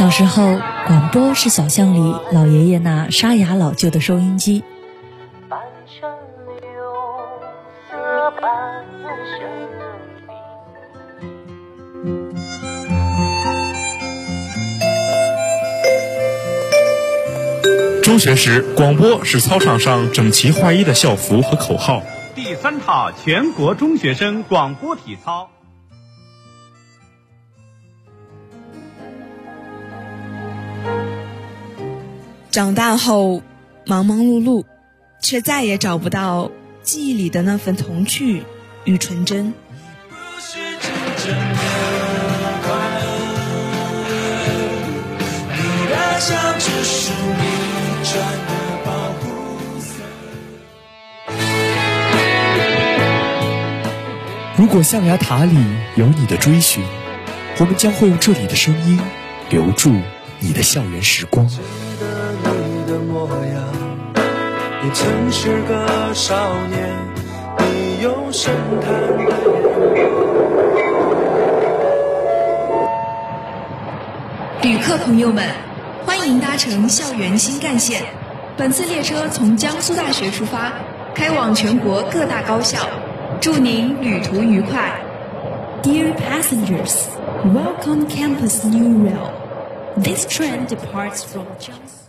小时候，广播是小巷里老爷爷那沙哑老旧的收音机。中学时，广播是操场上整齐划一的校服和口号。第三套全国中学生广播体操。长大后，忙忙碌碌，却再也找不到记忆里的那份童趣与纯真。如果象牙塔里有你的追寻，我们将会用这里的声音留住你的校园时光。你曾是个少年，你有深潭的旅客朋友们，欢迎搭乘校园新干线。本次列车从江苏大学出发，开往全国各大高校。祝您旅途愉快。Dear passengers, welcome Campus New Rail. This trend departs from just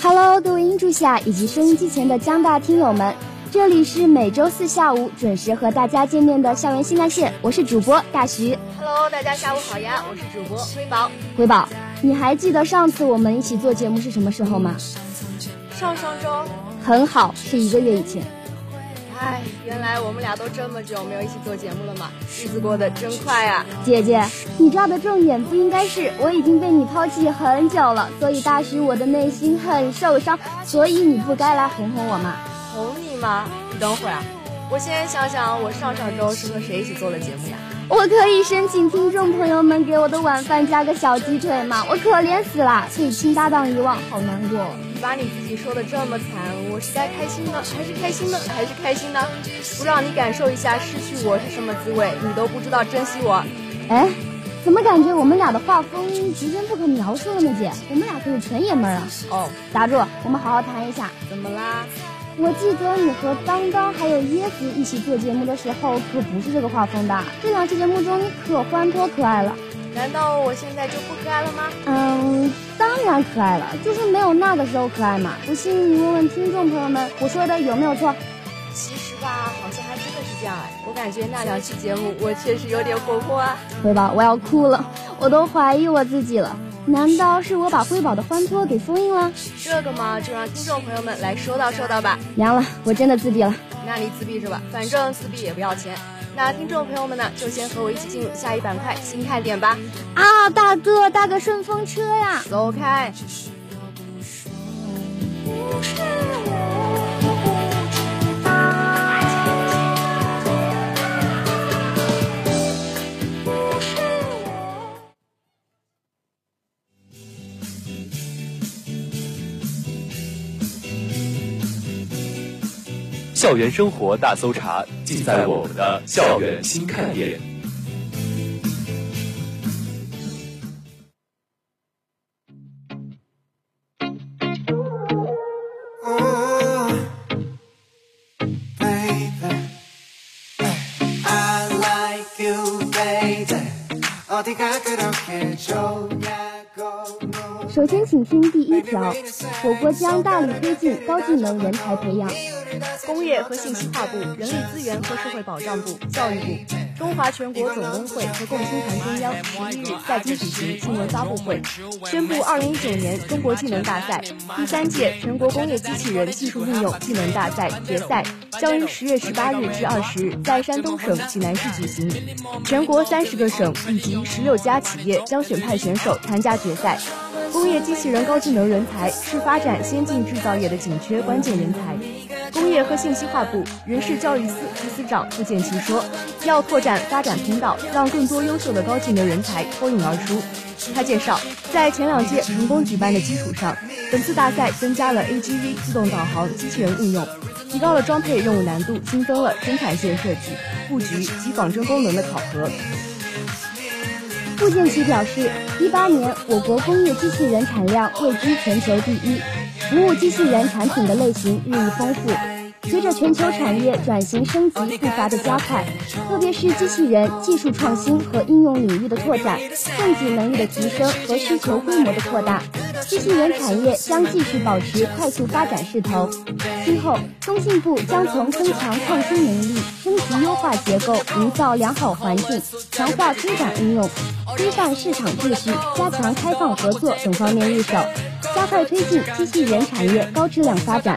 Hello，各位音柱下以及收音机前的江大听友们，这里是每周四下午准时和大家见面的校园新干线，我是主播大徐。Hello，大家下午好呀，我是主播辉宝。辉宝，你还记得上次我们一起做节目是什么时候吗？上上周。很好，是一个月以前。哎，原来我们俩都这么久没有一起做节目了嘛，日子过得真快啊！姐姐，你抓的重点不应该是我已经被你抛弃很久了，所以大徐我的内心很受伤，所以你不该来哄哄我吗？哄你吗？你等会儿啊，我先想想我上上周是和谁一起做的节目呀？我可以申请听众朋友们给我的晚饭加个小鸡腿吗？我可怜死了，被亲搭档遗忘，好难过。你把你自己说的这么惨，我是该开心呢，还是开心呢，还是开心呢？不让你感受一下失去我是什么滋味，你都不知道珍惜我。哎，怎么感觉我们俩的画风直接不可描述了呢？姐，我们俩可是纯爷们儿啊！哦，打住，我们好好谈一下。怎么啦？我记得你和当当还有椰子一起做节目的时候，可不是这个画风的。这两期节目中，你可欢脱可爱了。难道我现在就不可爱了吗？嗯，当然可爱了，就是没有那个时候可爱嘛。不信你问问听众朋友们，我说的有没有错？其实吧，好像还真的是这样哎。我感觉那两期节目，我确实有点活泼啊。对吧，我要哭了，我都怀疑我自己了。难道是我把瑰宝的欢脱给封印了？这个嘛，就让听众朋友们来说道说道吧。凉了，我真的自闭了。那你自闭是吧，反正自闭也不要钱。那听众朋友们呢，就先和我一起进入下一板块新看点吧。啊，大哥，搭个顺风车呀！走开。校园生活大搜查，尽在我们的校园新看点。首先，请听第一条：我国将大力推进高技能人才培养。工业和信息化部、人力资源和社会保障部、教育部、中华全国总工会和共青团中央十一日在京举行新闻发布会，宣布二零一九年中国技能大赛第三届全国工业机器人技术应用技能大赛决赛将于十月十八日至二十日在山东省济南市举行，全国三十个省以及十六家企业将选派选手参加决赛。工业机器人高技能人才是发展先进制造业的紧缺关键人才。工业和信息化部人事教育司副司长傅建奇说，要拓展发展通道，让更多优秀的高技能人才脱颖而出。他介绍，在前两届成功举办的基础上，本次大赛增加了 AGV 自动导航机器人应用，提高了装配任务难度，新增了生产线设计、布局及仿真功能的考核。傅建奇表示，一八年我国工业机器人产量位居全球第一，服务机器人产品的类型日益丰富。随着全球产业转型升级步伐的加快，特别是机器人技术创新和应用领域的拓展，供给能力的提升和需求规模的扩大，机器人产业将继续保持快速发展势头。今后，工信部将从增强创新能力、升级优化结构、营造良好环境、强化推展应用、规范市场秩序、加强开放合作等方面入手，加快推进机器人产业高质量发展。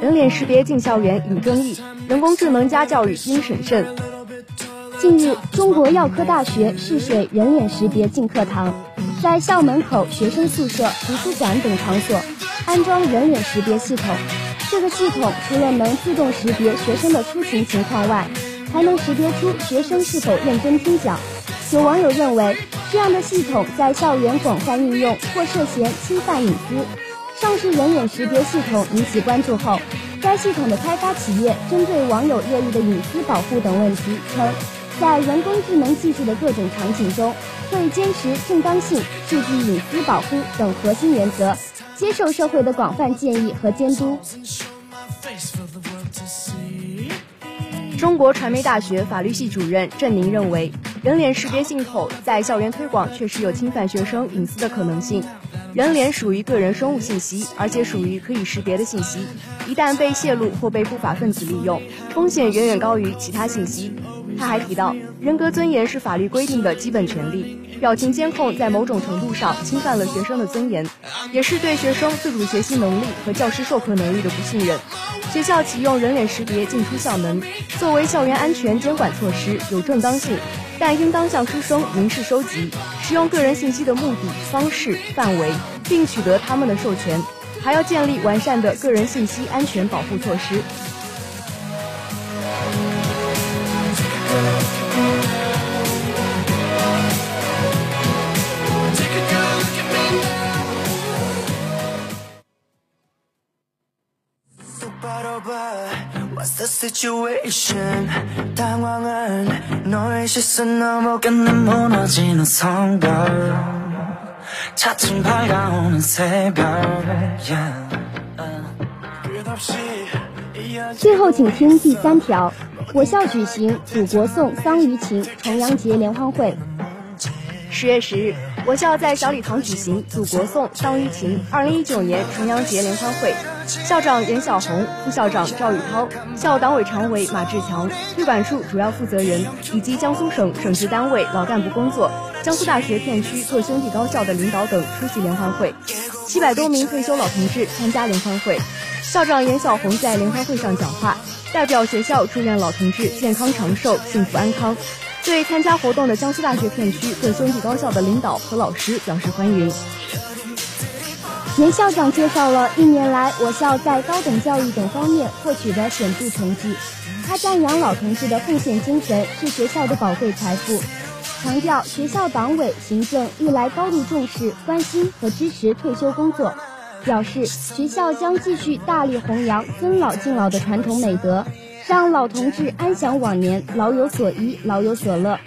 人脸识别进校园引争议，人工智能加教育应审慎。近日，中国药科大学试水人脸识别进课堂，在校门口、学生宿舍、图书馆等场所安装人脸识别系统。这个系统除了能自动识别学生的出行情况外，还能识别出学生是否认真听讲。有网友认为，这样的系统在校园广泛应用或涉嫌侵犯隐私。上市人脸识别系统引起关注后，该系统的开发企业针对网友热议的隐私保护等问题称，在人工智能技术的各种场景中，会坚持正当性、数据隐私保护等核心原则，接受社会的广泛建议和监督。中国传媒大学法律系主任郑宁认为，人脸识别系统在校园推广确实有侵犯学生隐私的可能性。人脸属于个人生物信息，而且属于可以识别的信息，一旦被泄露或被不法分子利用，风险远远高于其他信息。他还提到，人格尊严是法律规定的基本权利，表情监控在某种程度上侵犯了学生的尊严，也是对学生自主学习能力和教师授课能力的不信任。学校启用人脸识别进出校门，作为校园安全监管措施有正当性，但应当向师生明示收集、使用个人信息的目的、方式、范围，并取得他们的授权，还要建立完善的个人信息安全保护措施。最后，请听第三条：我校举行祖国颂桑榆情重阳节联欢会。十月十日，我校在小礼堂举行祖国颂桑榆情二零一九年重阳节联欢会。校长严小红、副校长赵宇涛、校党委常委马志强、推管处主要负责人以及江苏省省直单位老干部工作、江苏大学片区各兄弟高校的领导等出席联欢会。七百多名退休老同志参加联欢会。校长严小红在联欢会上讲话，代表学校祝愿老同志健康长寿、幸福安康，对参加活动的江苏大学片区各兄弟高校的领导和老师表示欢迎。严校长介绍了一年来我校在高等教育等方面获取的显著成绩。他赞扬老同志的奉献精神是学校的宝贵财富，强调学校党委行政历来高度重视、关心和支持退休工作，表示学校将继续大力弘扬尊老敬老的传统美德，让老同志安享晚年，老有所依，老有所乐。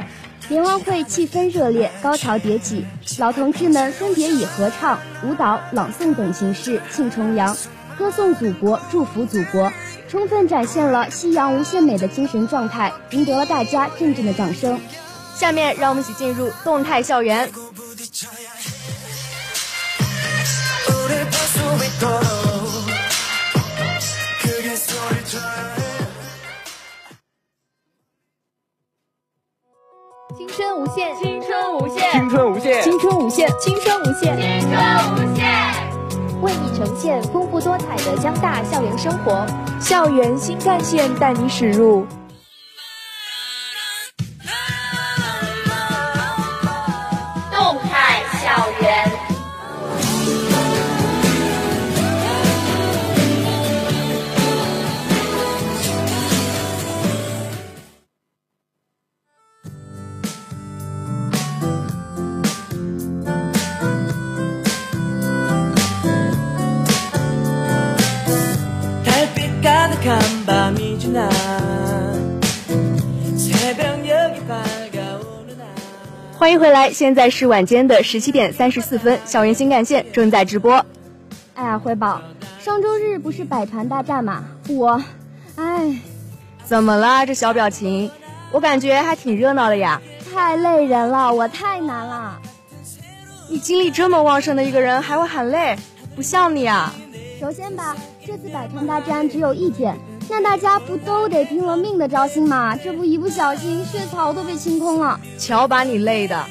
联欢会气氛热烈，高潮迭起，老同志们分别以合唱、舞蹈、朗诵等形式庆重阳，歌颂祖国，祝福祖国，充分展现了夕阳无限美的精神状态，赢得了大家阵阵的掌声。下面让我们一起进入动态校园。限，青春无限，青春无限，青春无限，青春无限，青春无限，为你呈现丰富多彩的江大校园生活，校园新干线带你驶入。来，现在是晚间的十七点三十四分，校园新干线正在直播。哎呀，辉宝，上周日不是百团大战吗？我，哎，怎么啦？这小表情，我感觉还挺热闹的呀。太累人了，我太难了。你精力这么旺盛的一个人，还会喊累？不像你啊。首先吧，这次百团大战只有一天。那大家不都得拼了命的招新吗？这不一不小心血槽都被清空了。瞧把你累的，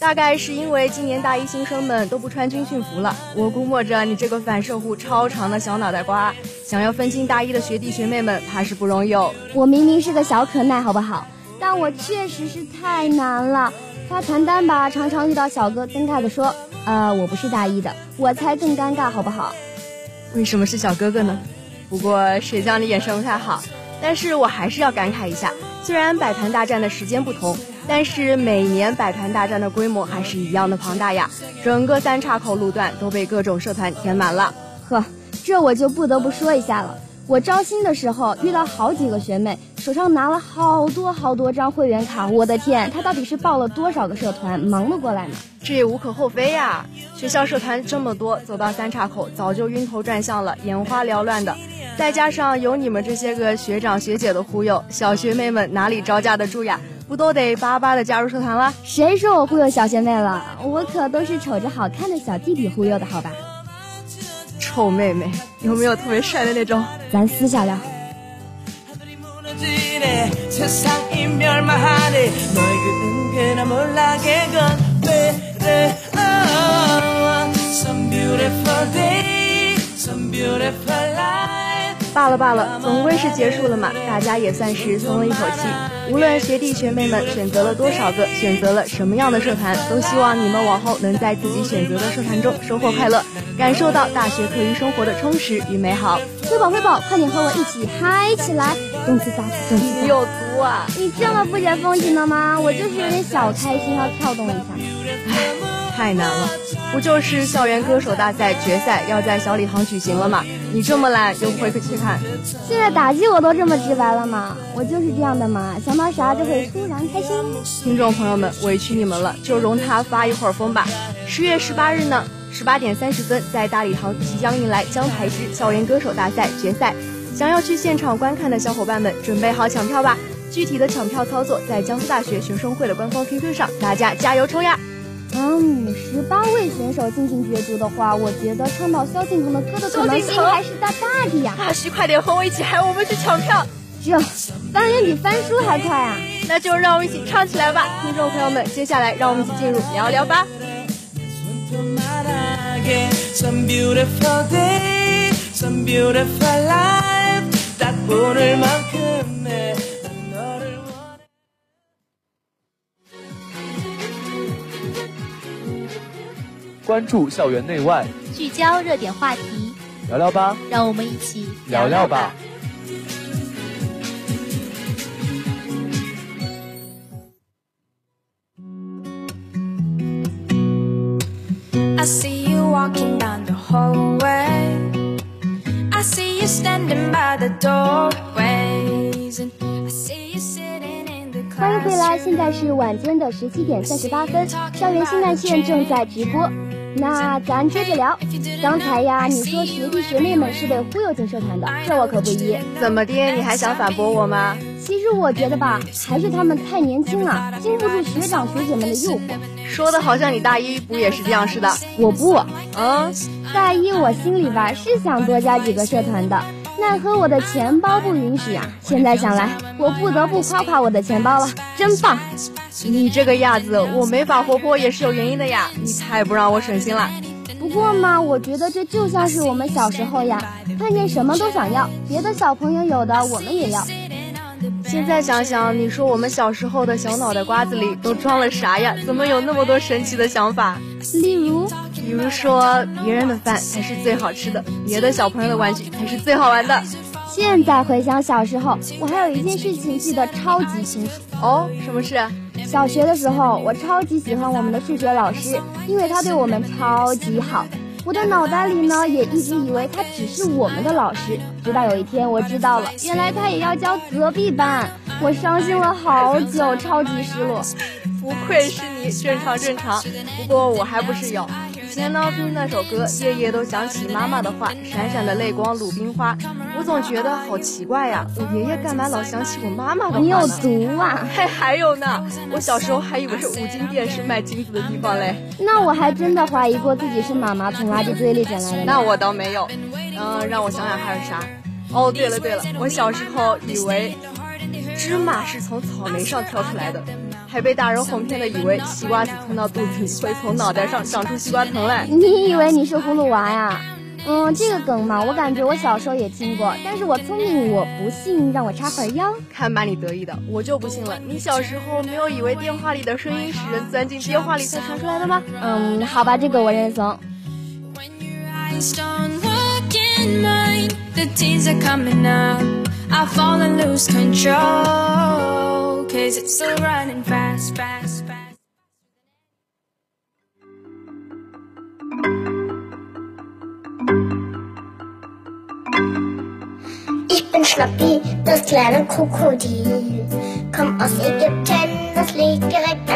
大概是因为今年大一新生们都不穿军训服了。我估摸着你这个反射弧超长的小脑袋瓜，想要分清大一的学弟学妹们，怕是不容易哦。我明明是个小可耐，好不好？但我确实是太难了。发传单吧，常常遇到小哥尴尬的说：“呃，我不是大一的。”我才更尴尬，好不好？为什么是小哥哥呢？不过谁叫你眼神不太好？但是我还是要感慨一下，虽然百团大战的时间不同，但是每年百团大战的规模还是一样的庞大呀！整个三岔口路段都被各种社团填满了。呵，这我就不得不说一下了。我招新的时候遇到好几个学妹，手上拿了好多好多张会员卡，我的天，她到底是报了多少个社团，忙得过来吗？这也无可厚非呀，学校社团这么多，走到三岔口早就晕头转向了，眼花缭乱的。再加上有你们这些个学长学姐的忽悠，小学妹们哪里招架得住呀？不都得巴巴的加入社团了？谁说我忽悠小学妹了？我可都是瞅着好看的小弟弟忽悠的，好吧？臭妹妹，有没有特别帅的那种？咱私下聊。罢了罢了，总归是结束了嘛，大家也算是松了一口气。无论学弟学妹们选择了多少个，选择了什么样的社团，都希望你们往后能在自己选择的社团中收获快乐，感受到大学课余生活的充实与美好。辉宝辉宝，快点和我一起嗨起来！动次打次，动次你有毒啊！你这么不解风情的吗？我就是有点小开心，要跳动一下。唉，太难了，不就是校园歌手大赛决赛要在小礼堂举行了吗？你这么懒又不会去看，现在打击我都这么直白了吗？我就是这样的嘛，想到啥就会突然开心。听众朋友们，委屈你们了，就容他发一会儿疯吧。十月十八日呢，十八点三十分，在大礼堂即将迎来江台之校园歌手大赛决赛。想要去现场观看的小伙伴们，准备好抢票吧！具体的抢票操作在江苏大学学生会的官方 QQ 上，大家加油冲呀！嗯，十八位选手进行角逐的话，我觉得唱到萧敬腾的歌的可能性还是大大的呀！大师，快点和我一起喊我们去抢票！这翻脸比翻书还快啊！那就让我们一起唱起来吧，听众朋友们，接下来让我们一起进入聊聊吧。关注校园内外，聚焦热点话题，聊聊吧，让我们一起聊聊吧。I see you walking down the hallway. I see you standing by the doorways. And I see you sitting in the 欢迎回来，现在是晚间的十七点三十八分，校园新干线正在直播。那咱接着聊，刚才呀，你说学弟学妹们是被忽悠进社团的，这我可不依。怎么的？你还想反驳我吗？其实我觉得吧，还是他们太年轻了，经不住学长学姐们的诱惑。说的好像你大一不也是这样似的。我不，嗯，大一我心里吧是想多加几个社团的，奈何我的钱包不允许啊！现在想来，我不得不夸夸我的钱包了，真棒！你这个样子，我没法活泼也是有原因的呀！你太不让我省心了。不过嘛，我觉得这就像是我们小时候呀，看见什么都想要，别的小朋友有的我们也要。现在想想，你说我们小时候的小脑袋瓜子里都装了啥呀？怎么有那么多神奇的想法？例如，比如说别人的饭才是最好吃的，别的小朋友的玩具才是最好玩的。现在回想小时候，我还有一件事情记得超级清楚。哦，什么事？小学的时候，我超级喜欢我们的数学老师，因为他对我们超级好。我的脑袋里呢，也一直以为他只是我们的老师，直到有一天我知道了，原来他也要教隔壁班。我伤心了好久，超级失落。不愧是你，正常正常。不过我还不是有。以前呢，听那首歌，夜夜都想起妈妈的话，闪闪的泪光鲁冰花。我总觉得好奇怪呀，我爷爷干嘛老想起我妈妈的话？你有毒啊！还还有呢，我小时候还以为五金店是卖金子的地方嘞。那我还真的怀疑过自己是妈妈从垃圾堆里捡来的。那我倒没有。嗯，让我想想还有啥？哦，对了对了，我小时候以为芝麻是从草莓上挑出来的。还被大人哄骗的，以为西瓜籽吞到肚子里会从脑袋上长出西瓜藤来。你以为你是葫芦娃呀？嗯，这个梗嘛，我感觉我小时候也听过，但是我聪明，我不信。让我插会儿腰，看把你得意的，我就不信了。你小时候没有以为电话里的声音是人钻进电话里才传出来的吗？嗯，好吧，这个我认怂。Cause it's still running fast, fast, fast. Ich bin Schnappi, das kleine Krokodil. Komm aus Ägypten, das liegt direkt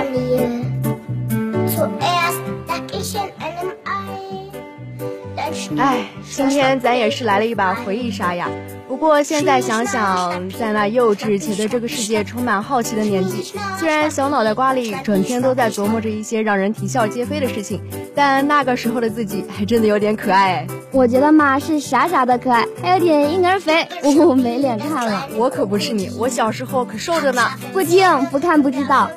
哎，今天咱也是来了一把回忆杀呀。不过现在想想，在那幼稚且对这个世界充满好奇的年纪，虽然小脑袋瓜里整天都在琢磨着一些让人啼笑皆非的事情，但那个时候的自己还真的有点可爱哎。我觉得嘛是傻傻的可爱，还有点婴儿肥，我没脸看了。我可不是你，我小时候可瘦着呢。不听不看不知道。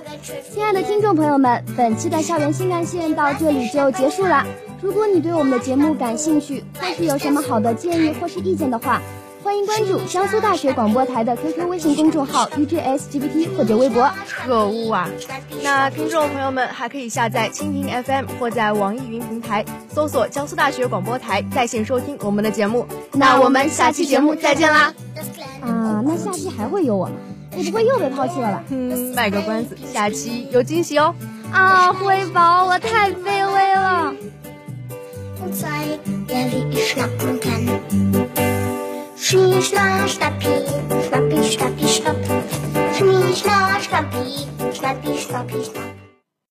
亲爱的听众朋友们，本期的校园新干线到这里就结束了。如果你对我们的节目感兴趣，或是有什么好的建议或是意见的话，欢迎关注江苏大学广播台的 QQ 微信公众号 UJSGPT 或者微博。可恶啊！那听众朋友们还可以下载蜻蜓 FM 或在网易云平台搜索江苏大学广播台在线收听我们的节目。那我们下期节目再见啦！啊，那下期还会有我吗？我不会又被抛弃了吧？嗯，卖个关子，下期有惊喜哦！啊，辉宝，我太卑微了。zeigt, der wie ich schnappen kann. Schnie, schna, schnappi, schnappi, schnappi, schnapp. Schnie, schna, schnappi, schnappi, schnappi, schnapp.